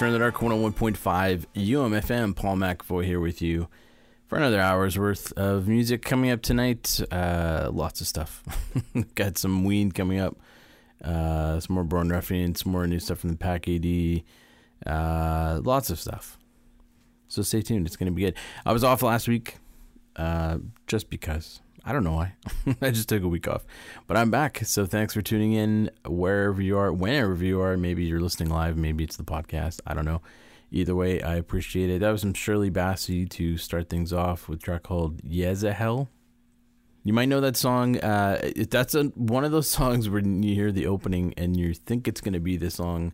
Drifter in the Dark 101.5 UMFM. Paul McAvoy here with you for another hour's worth of music coming up tonight. Uh, lots of stuff. Got some Ween coming up. Uh, some more Born Ruffian, some more new stuff from the Pack AD. Uh, lots of stuff. So stay tuned. It's going to be good. I was off last week uh, just because. I don't know why. I just took a week off. But I'm back. So thanks for tuning in wherever you are, whenever you are. Maybe you're listening live. Maybe it's the podcast. I don't know. Either way, I appreciate it. That was some Shirley Bassey to start things off with track called Yezahel. You might know that song. Uh, that's a, one of those songs where you hear the opening and you think it's going to be the song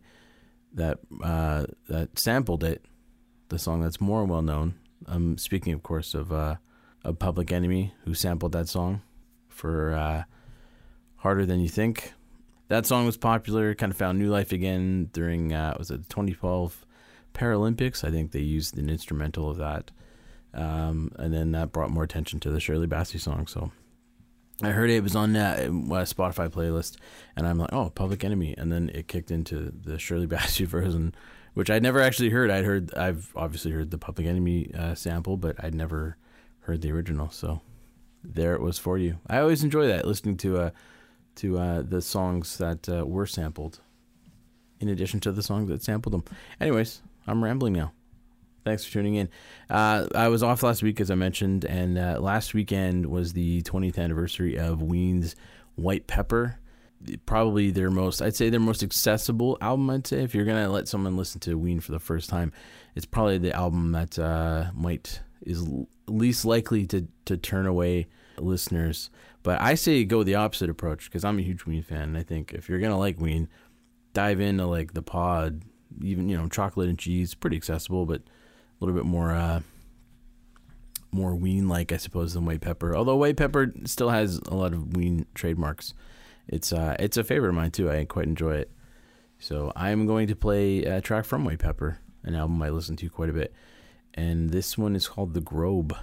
that uh, that sampled it, the song that's more well known. Um, speaking, of course, of uh, of Public Enemy, who sampled that song for uh, "Harder Than You Think." That song was popular, kind of found new life again during uh, was it the 2012 Paralympics? I think they used an instrumental of that, um, and then that brought more attention to the Shirley Bassey song. So I heard it was on that uh, Spotify playlist, and I'm like, oh, Public Enemy, and then it kicked into the Shirley Bassey version, which I'd never actually heard. I'd heard, I've obviously heard the Public Enemy uh, sample, but I'd never heard the original. So there it was for you. I always enjoy that listening to uh, to uh, the songs that uh, were sampled, in addition to the songs that sampled them. Anyways, I'm rambling now. Thanks for tuning in. Uh, I was off last week, as I mentioned, and uh, last weekend was the 20th anniversary of Ween's White Pepper. Probably their most, I'd say their most accessible album. I'd say if you're gonna let someone listen to Ween for the first time, it's probably the album that uh, might is least likely to to turn away listeners. But I say go the opposite approach because I'm a huge Ween fan. And I think if you're gonna like Ween, dive into like the pod, even you know chocolate and cheese, pretty accessible, but a little bit more uh, more Ween like, I suppose, than White Pepper. Although White Pepper still has a lot of Ween trademarks. It's uh, it's a favorite of mine too. I quite enjoy it. So I'm going to play a track from White Pepper, an album I listen to quite a bit, and this one is called The Grobe.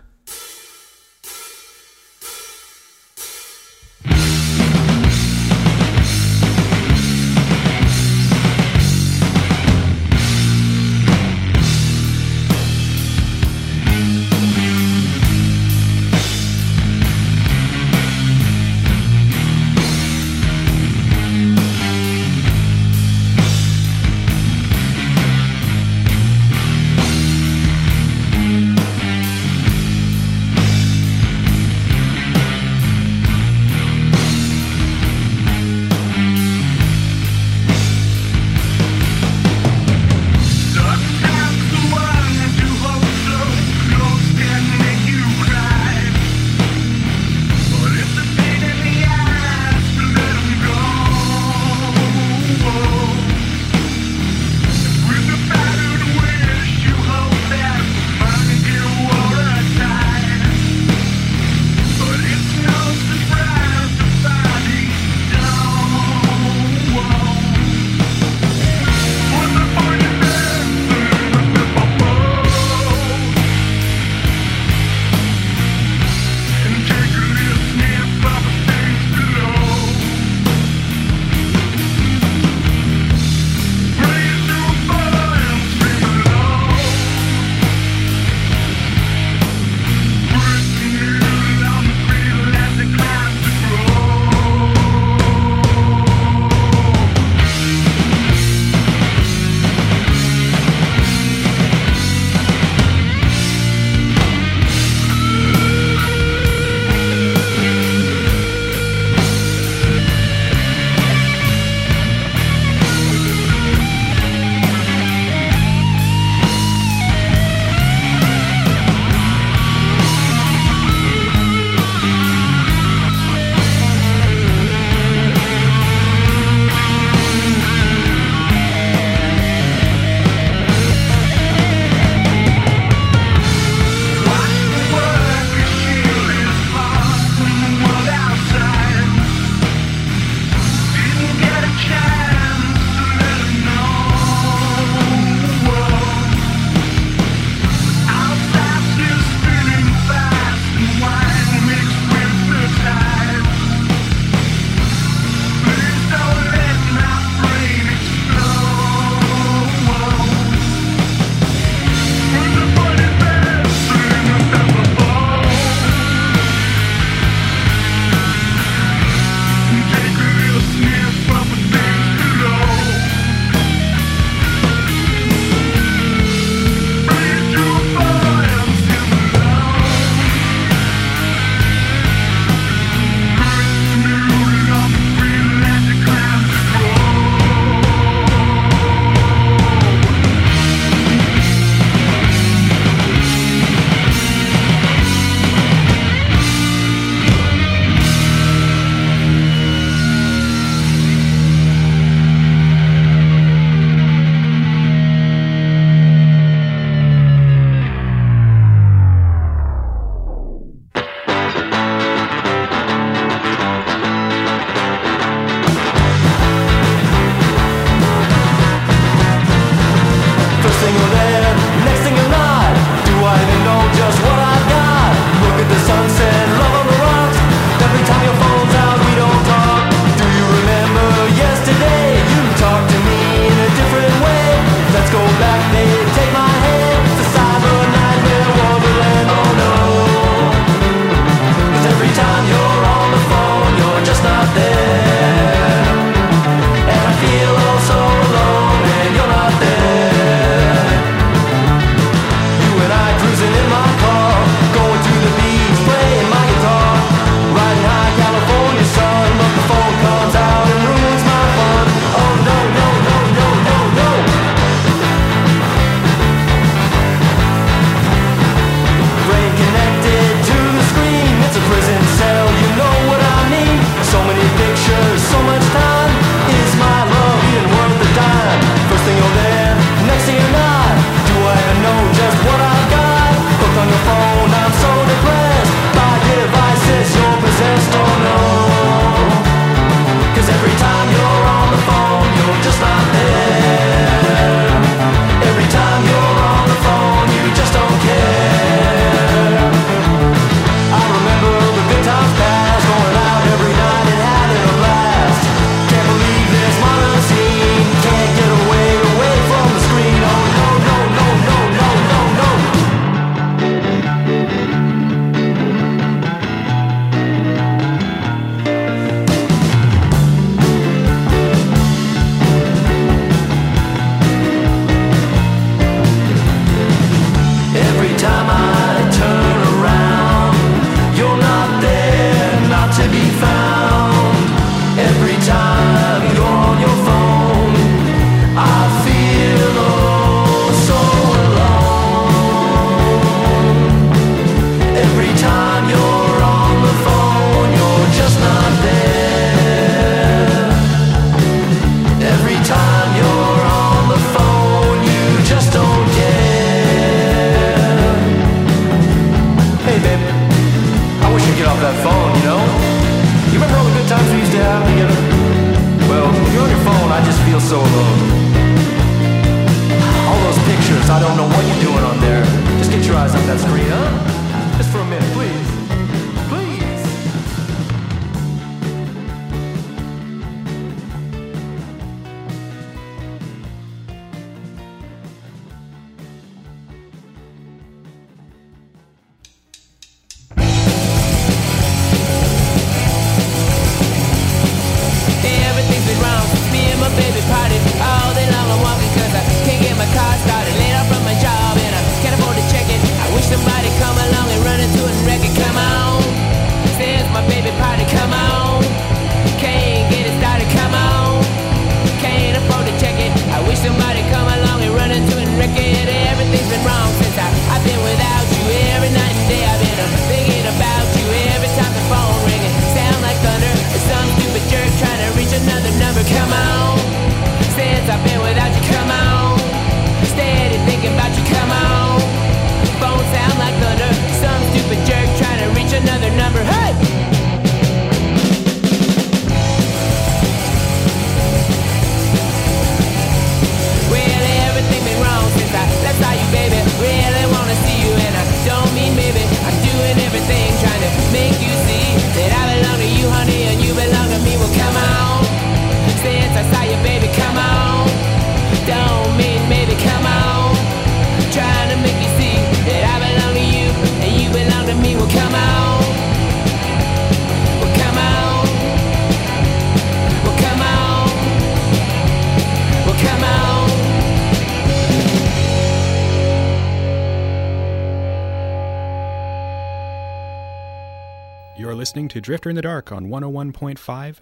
listening to Drifter in the Dark on 101.5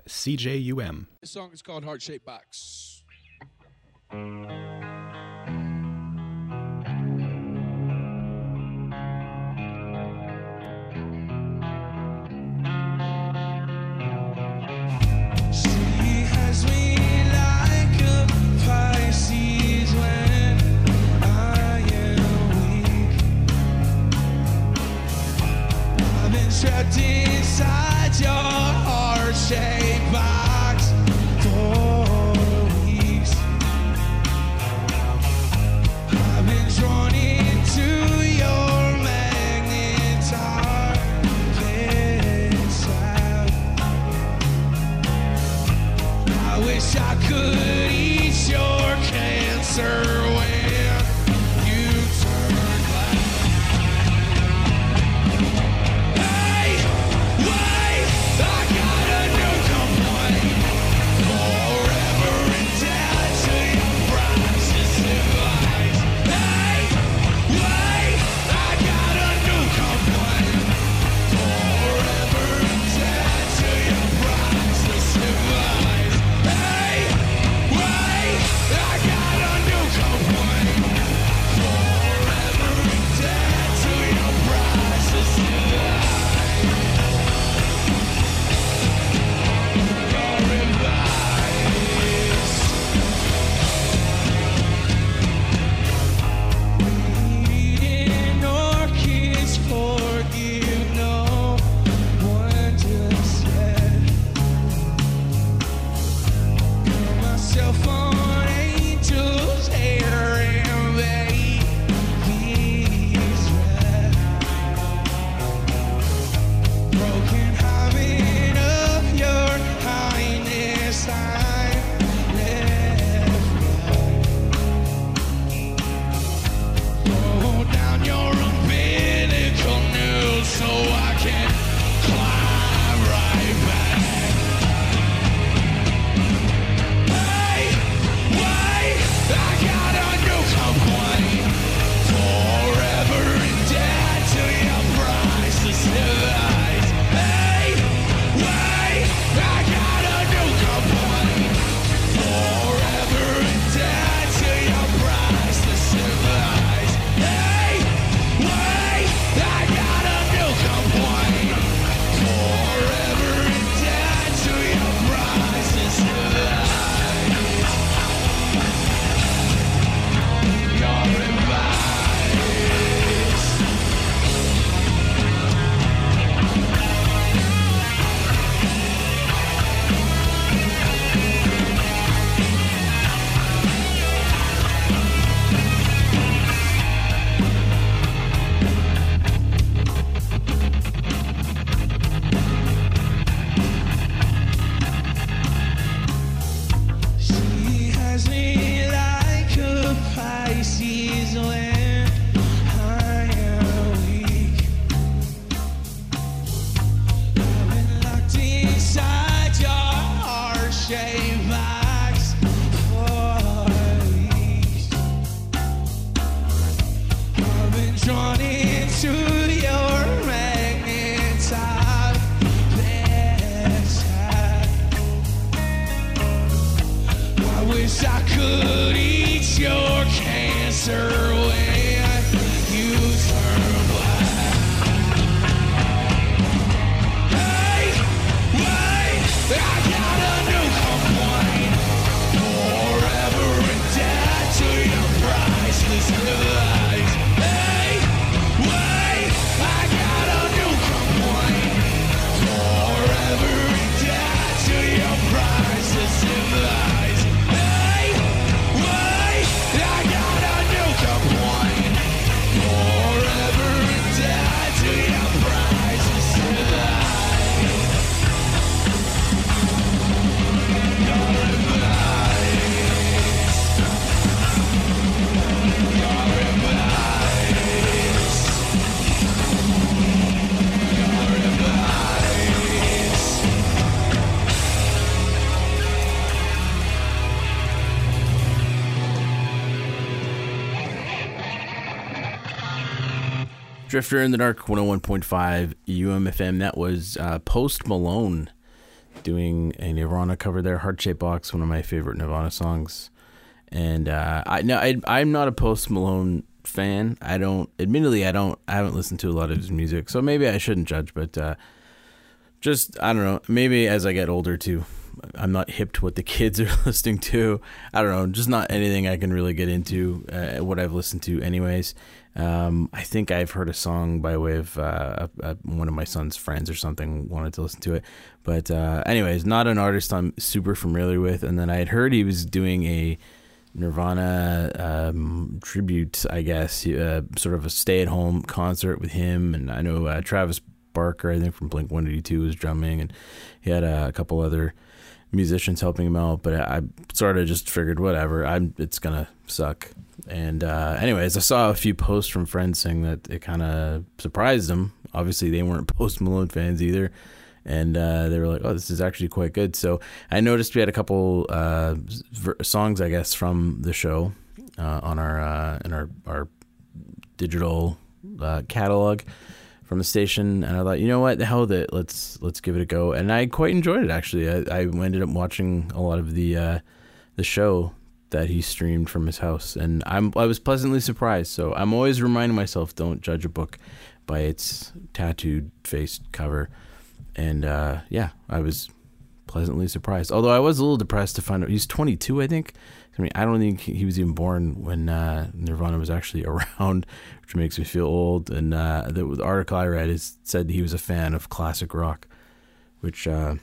CJUM. This song is called Heart Shaped Box. as we trapped inside your heart-shaped box for weeks. I've been drawn into your magnetar sound. I wish I could eat your cancer. Drifter in the Dark 101.5 UMFM. That was uh, Post Malone doing a Nirvana cover there, Heart Shaped Box, one of my favorite Nirvana songs. And uh, I no, I, I'm not a Post Malone fan. I don't, admittedly, I don't, I haven't listened to a lot of his music, so maybe I shouldn't judge. But uh, just I don't know. Maybe as I get older too, I'm not hip to what the kids are listening to. I don't know. Just not anything I can really get into. Uh, what I've listened to, anyways. Um, I think I've heard a song by way of uh, one of my son's friends or something wanted to listen to it. But uh, anyways, not an artist I'm super familiar with. And then I had heard he was doing a Nirvana um, tribute, I guess, uh, sort of a stay-at-home concert with him. And I know uh, Travis Barker, I think from Blink 182, was drumming, and he had uh, a couple other musicians helping him out. But I, sort of just figured, whatever, I'm it's gonna suck. And uh, anyways, I saw a few posts from friends saying that it kind of surprised them. Obviously, they weren't Post Malone fans either, and uh, they were like, "Oh, this is actually quite good." So I noticed we had a couple uh, songs, I guess, from the show uh, on our uh, in our our digital uh, catalog from the station, and I thought, you know what, the hell with it, let's let's give it a go. And I quite enjoyed it actually. I, I ended up watching a lot of the uh, the show that he streamed from his house, and I'm I was pleasantly surprised. So I'm always reminding myself, don't judge a book by its tattooed face cover. And uh, yeah, I was pleasantly surprised. Although I was a little depressed to find out he's 22, I think. I mean, I don't think he was even born when uh, Nirvana was actually around, which makes me feel old. And uh, the, the article I read is said he was a fan of classic rock, which uh,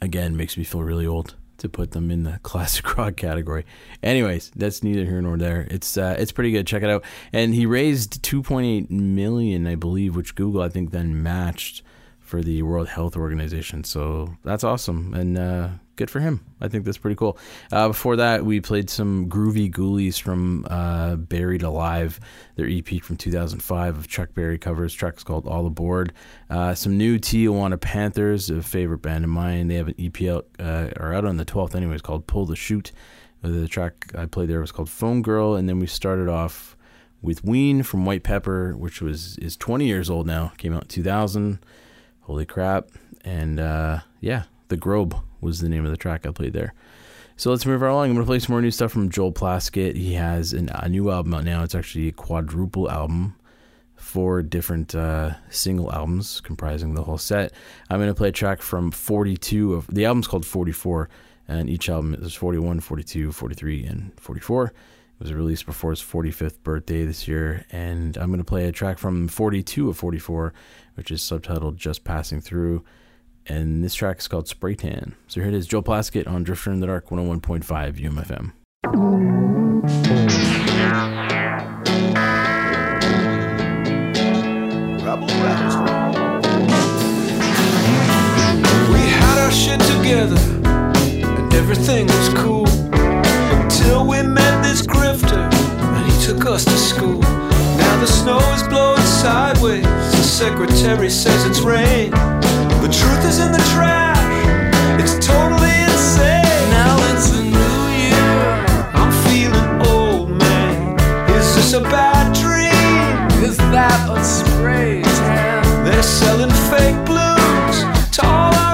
again makes me feel really old to put them in the classic rock category. Anyways, that's neither here nor there. It's uh, it's pretty good. Check it out. And he raised 2.8 million, I believe, which Google I think then matched for the World Health Organization. So that's awesome and uh, good for him. I think that's pretty cool. Uh, before that, we played some groovy ghoulies from uh, Buried Alive, their EP from 2005 of Chuck Berry covers. Track's called All Aboard. Uh, some new Tijuana Panthers, a favorite band of mine. They have an EP out, uh, or out on the 12th, anyways, called Pull the Shoot. The track I played there was called Phone Girl, and then we started off with Ween from White Pepper, which was is 20 years old now. Came out in 2000 holy crap and uh, yeah the grobe was the name of the track i played there. So let's move along. I'm going to play some more new stuff from joel plaskett. He has an, a new album out now. It's actually a quadruple album four different uh, single albums comprising the whole set. I'm going to play a track from 42 of the album's called 44 and each album is 41 42 43 and 44 it was released before his 45th birthday this year and i'm going to play a track from 42 of 44 which is subtitled Just Passing Through. And this track is called Spray Tan. So here it is Joe Plaskett on Drifter in the Dark 101.5 UMFM. We had our shit together, and everything was cool. Until we met this grifter, and he took us to school. Now the snow is blowing sideways. The secretary says it's rain. The truth is in the trash. It's totally insane. Now it's a new year. I'm feeling old, man. Is this a bad dream? Is that a spray tan? They're selling fake blues to all our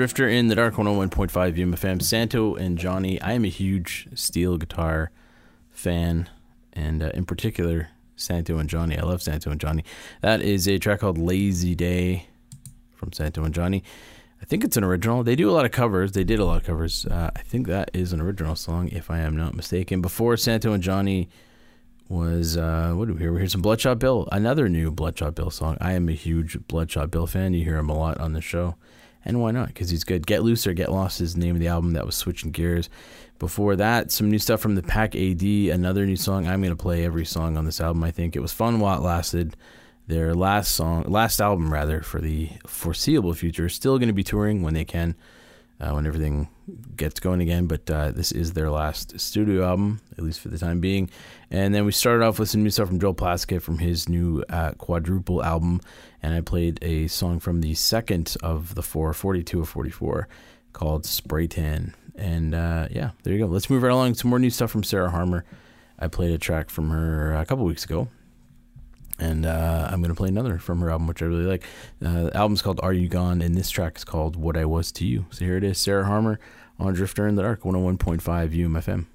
Drifter in the Dark 101.5 UMFM. Santo and Johnny. I am a huge steel guitar fan, and uh, in particular, Santo and Johnny. I love Santo and Johnny. That is a track called Lazy Day from Santo and Johnny. I think it's an original. They do a lot of covers. They did a lot of covers. Uh, I think that is an original song, if I am not mistaken. Before Santo and Johnny was, uh, what do we hear? We hear some Bloodshot Bill, another new Bloodshot Bill song. I am a huge Bloodshot Bill fan. You hear him a lot on the show. And why not? Because he's good. Get Loose or Get Lost is the name of the album that was switching gears. Before that, some new stuff from the Pack AD, another new song. I'm going to play every song on this album, I think. It was fun while it lasted. Their last song, last album rather, for the foreseeable future. Still going to be touring when they can, uh, when everything gets going again. But uh, this is their last studio album, at least for the time being. And then we started off with some new stuff from Joel Plaskett from his new uh, quadruple album. And I played a song from the second of the four, 42 of 44, called Spray Tan. And uh, yeah, there you go. Let's move right along. Some more new stuff from Sarah Harmer. I played a track from her a couple weeks ago. And uh, I'm to play another from her album, which I really like. Uh, the album's called Are You Gone? And this track is called What I Was to You. So here it is Sarah Harmer on Drifter in the Dark, 101.5 UMFM.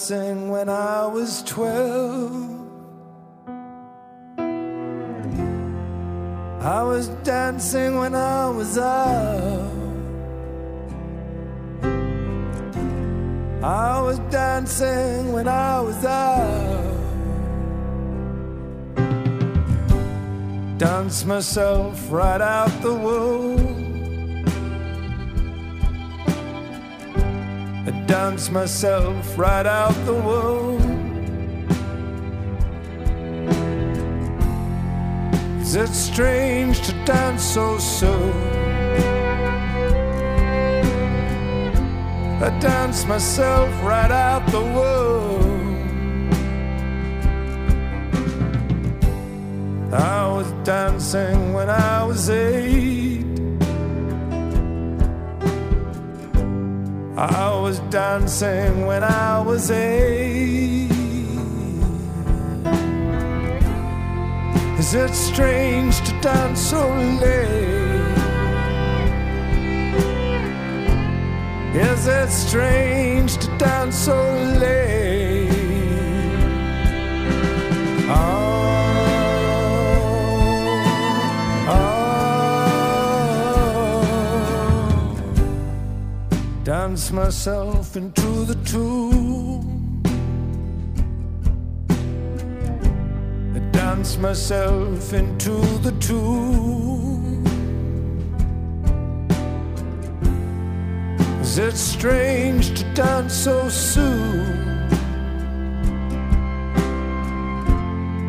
Dancing when I was twelve. I was dancing when I was out. I was dancing when I was out. Dance myself right out the womb. Dance myself right out the womb. Is it strange to dance so soon? I dance myself right out the womb. I was dancing when I was eight. I was dancing when I was eight. Is it strange to dance so late? Is it strange to dance so late? Dance myself into the tomb. I dance myself into the tomb. Is it strange to dance so soon?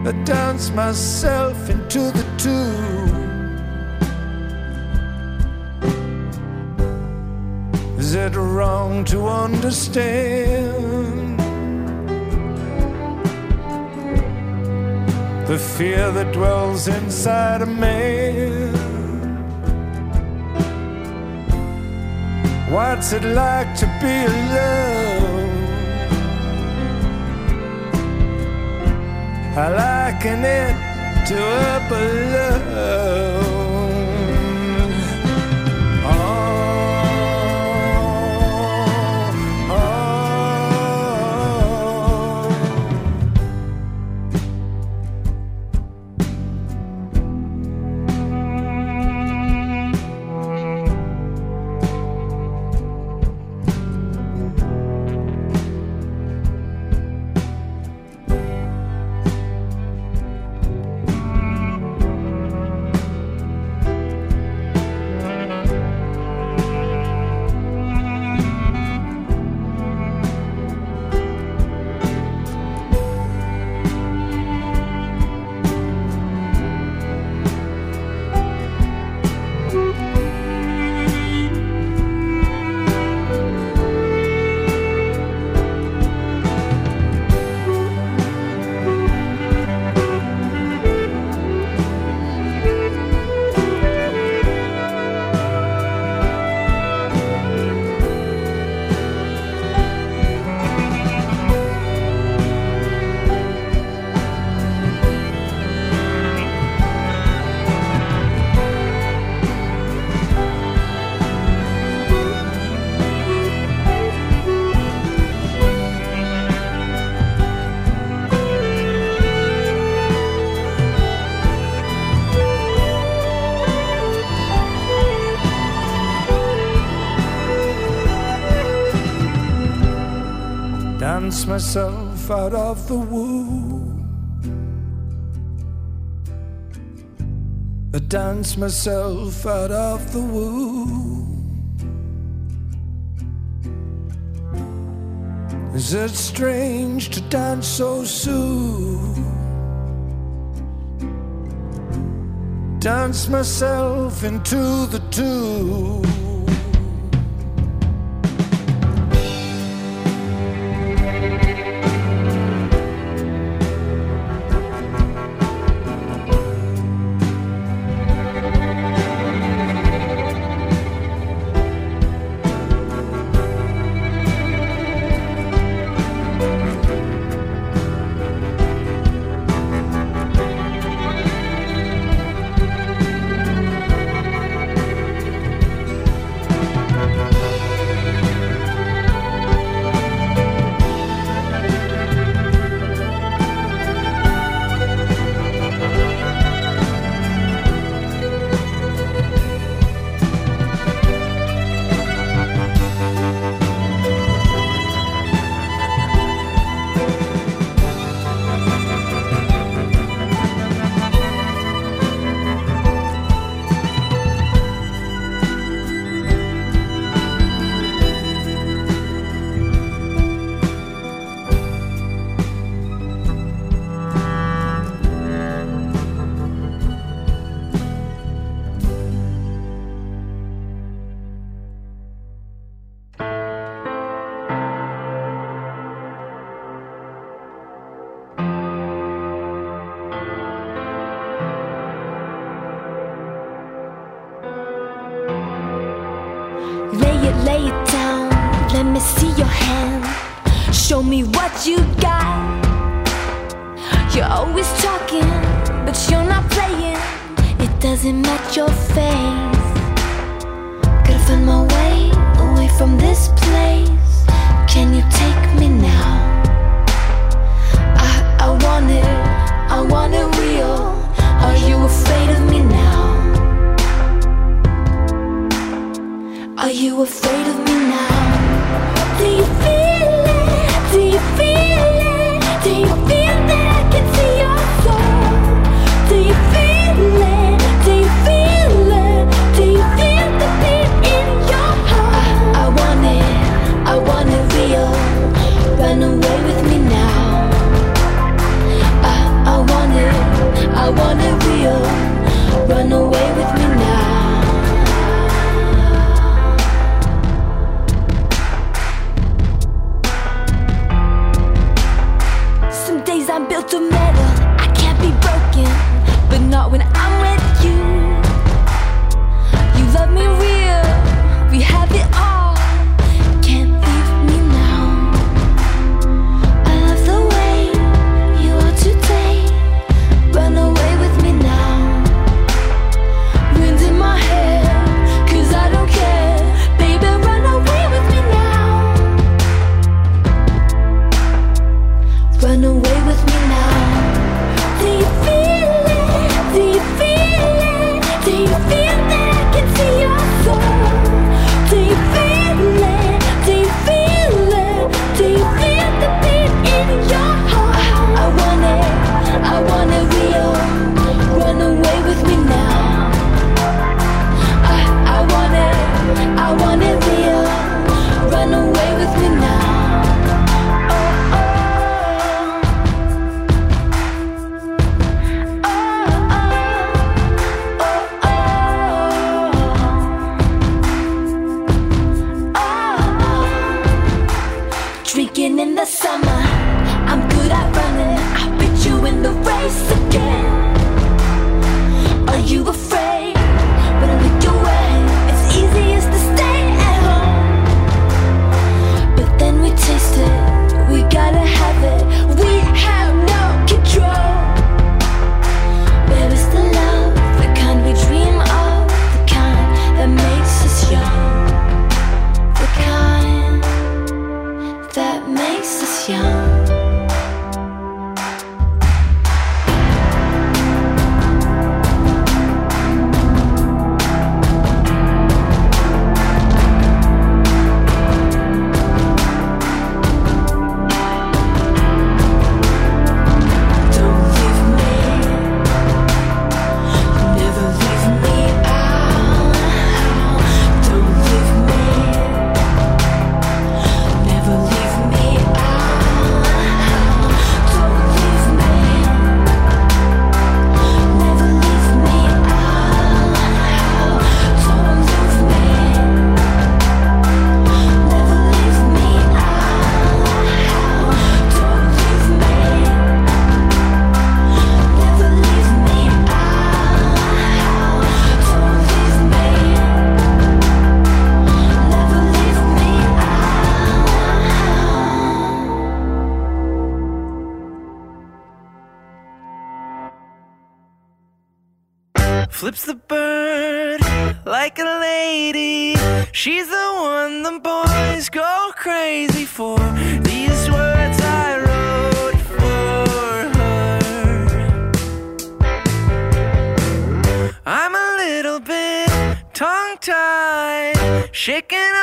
I dance myself into the tomb. Is it wrong to understand the fear that dwells inside a man? What's it like to be alone? I liken it to a balloon. Myself out of the womb. I dance myself out of the womb. Is it strange to dance so soon? Dance myself into the tomb. you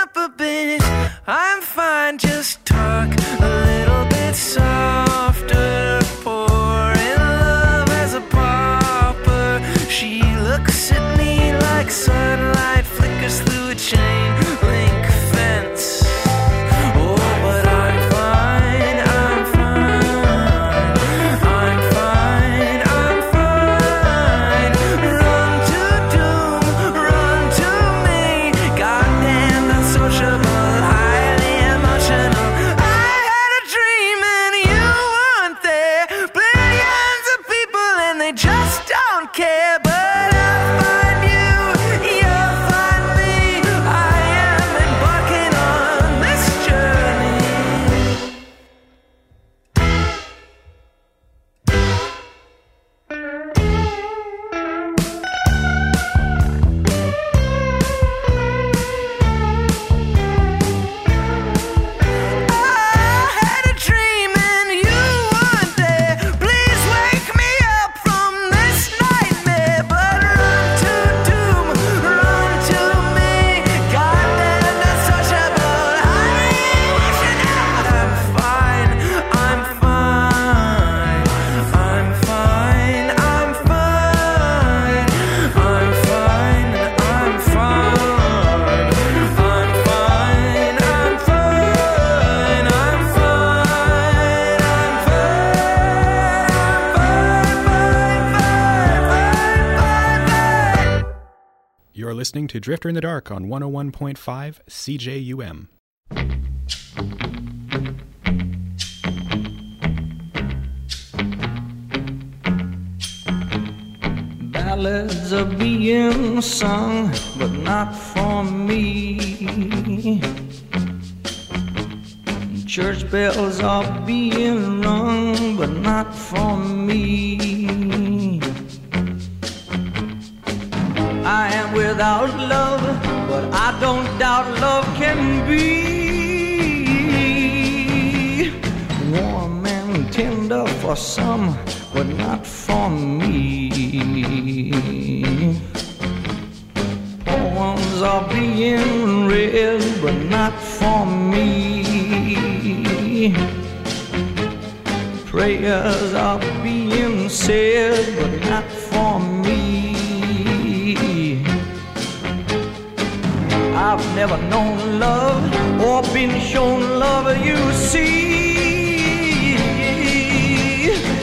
up a bit. I'm fine, just talk a little bit softer. Poor in love as a pauper. She looks at me like sunlight flickers through a chain. To Drifter in the Dark on 101.5 CJUM. Ballads are being sung, but not for me. Church bells are being rung, but not for me. Without love, but I don't doubt love can be warm and tender for some, but not for me. Poems are being read, but not for me. Prayers are being said, but not I've never known love or been shown love, you see.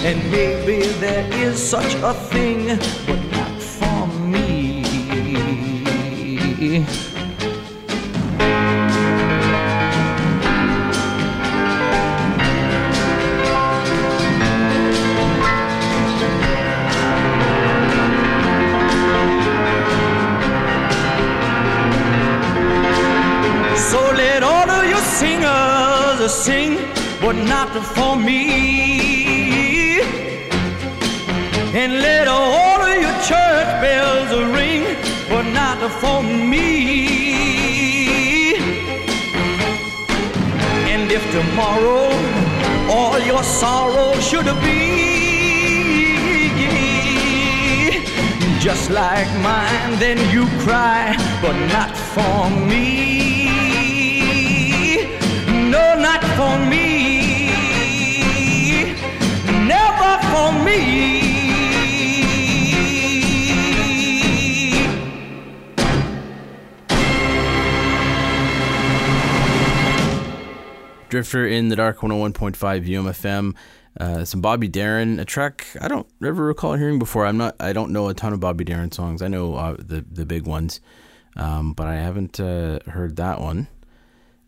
And maybe there is such a thing, but not for me. Singers sing, but not for me. And let all of your church bells ring, but not for me. And if tomorrow all your sorrow should be just like mine, then you cry, but not for me. For me. Never for me. Drifter in the Dark 101.5 UMFM. Uh, some Bobby Darin, a track I don't ever recall hearing before. I'm not, I don't know a ton of Bobby Darin songs. I know uh, the the big ones, um, but I haven't uh, heard that one,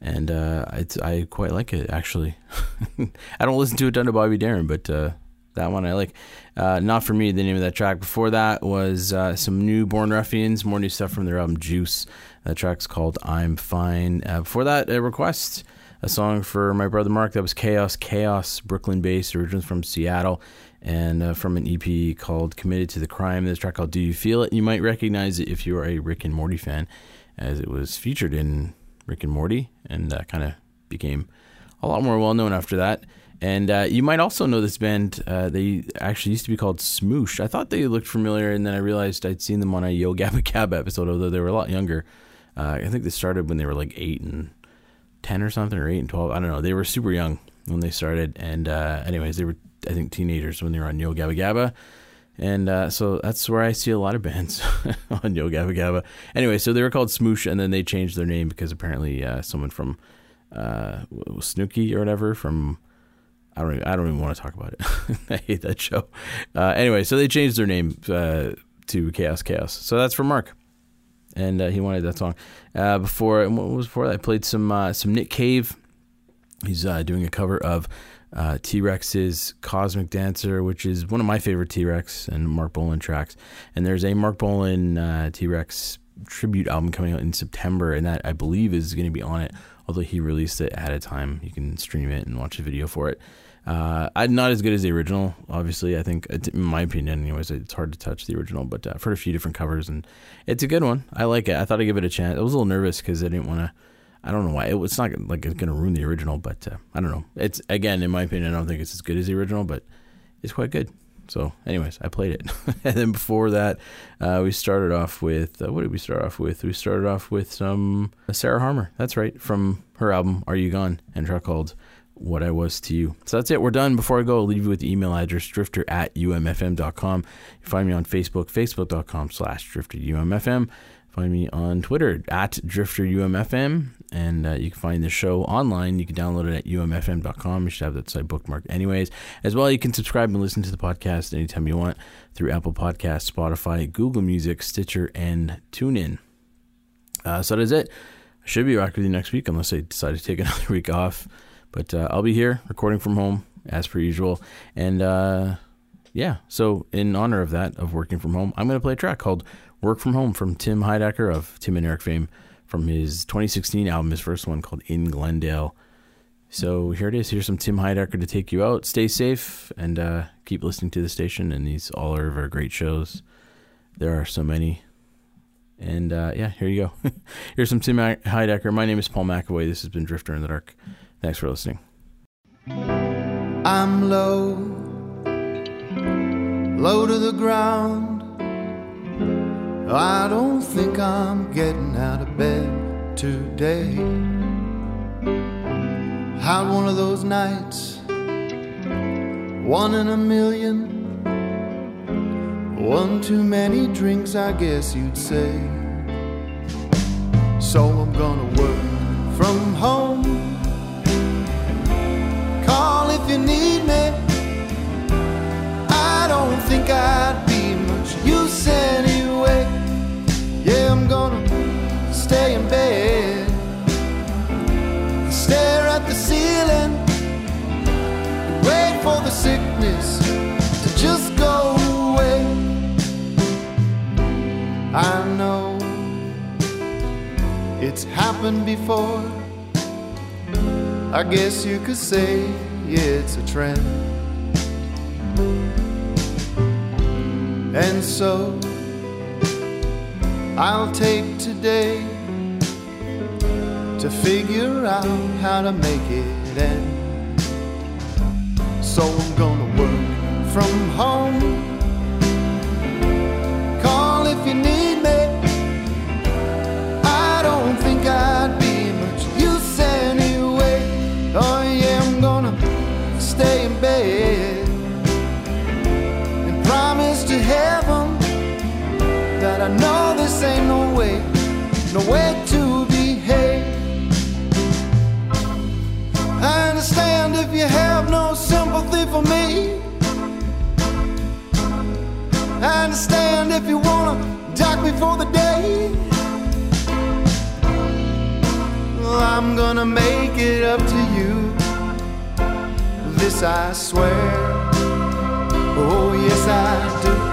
and uh, it's, I quite like it actually. I don't listen to a ton of Bobby Darin, but uh, that one I like. Uh, not for me. The name of that track. Before that was uh, some new Born Ruffians, more new stuff from their album Juice. That track's called I'm Fine. Uh, before that, a request a song for my brother Mark that was Chaos Chaos, Brooklyn based, originally from Seattle, and uh, from an EP called Committed to the Crime. This track called Do You Feel It? You might recognize it if you are a Rick and Morty fan, as it was featured in Rick and Morty and uh, kind of became a lot more well known after that. And uh, you might also know this band. Uh, they actually used to be called Smoosh. I thought they looked familiar, and then I realized I'd seen them on a Yo Gabba Cab episode, although they were a lot younger. Uh, I think they started when they were like eight and 10 or something or 8 and 12 i don't know they were super young when they started and uh, anyways they were i think teenagers when they were on yo gabba gabba and uh, so that's where i see a lot of bands on yo gabba gabba anyway so they were called smoosh and then they changed their name because apparently uh, someone from uh, Snooki or whatever from I don't, even, I don't even want to talk about it. I hate that show. Uh, anyway, so they changed their name uh, to Chaos Chaos. So that's for Mark and uh, he wanted that song. Uh, before what was before that? I played some some Nick Cave. He's doing a cover of uh, T Rex's "Cosmic Dancer," which is one of my favorite T Rex and Marc Bolan tracks. And there's a Marc Bolan uh, T Rex tribute album coming out in September, and that I believe is going to be on it. Although he released it ahead of time, you can stream it and watch a video for it. Uh, I'm not as good as the original, obviously. I think, in my opinion, anyways, it's hard to touch the original. But uh, I've heard a few different covers, and it's a good one. I like it. I thought I'd give it a chance. I was a little nervous because I didn't want to. I don't know why. It, it's not like it's going to ruin the original, but uh, I don't know. It's again, in my opinion, I don't think it's as good as the original, but it's quite good. So, anyways, I played it, and then before that, uh, we started off with uh, what did we start off with? We started off with some Sarah Harmer. That's right, from her album "Are You Gone" and track called what I was to you. So that's it. We're done. Before I go, I'll leave you with the email address drifter at umfm.com. You find me on Facebook, facebook.com slash drifterumfm. Find me on Twitter at drifterumfm. And uh, you can find the show online. You can download it at umfm.com. You should have that site bookmarked anyways. As well, you can subscribe and listen to the podcast anytime you want through Apple Podcasts, Spotify, Google Music, Stitcher, and TuneIn. Uh, so that is it. I should be back with you next week unless I decide to take another week off. But uh, I'll be here recording from home as per usual. And uh, yeah, so in honor of that, of working from home, I'm going to play a track called Work From Home from Tim Heidecker of Tim and Eric fame from his 2016 album, his first one called In Glendale. So here it is. Here's some Tim Heidecker to take you out. Stay safe and uh, keep listening to the station and these all of our great shows. There are so many. And uh, yeah, here you go. Here's some Tim Heidecker. My name is Paul McAvoy. This has been Drifter in the Dark. Thanks for listening. I'm low, low to the ground. I don't think I'm getting out of bed today. Had one of those nights, one in a million. One too many drinks, I guess you'd say. So I'm gonna work from home. Call if you need me. I don't think I'd be much use anyway. Yeah, I'm gonna stay in bed, stare at the ceiling, wait for the sickness to just go away. I know it's happened before. I guess you could say it's a trend. And so I'll take today to figure out how to make it end. So I'm gonna work from home. No way to behave. I understand if you have no sympathy for me. I understand if you wanna dock me for the day. Well, I'm gonna make it up to you. This I swear. Oh, yes, I do.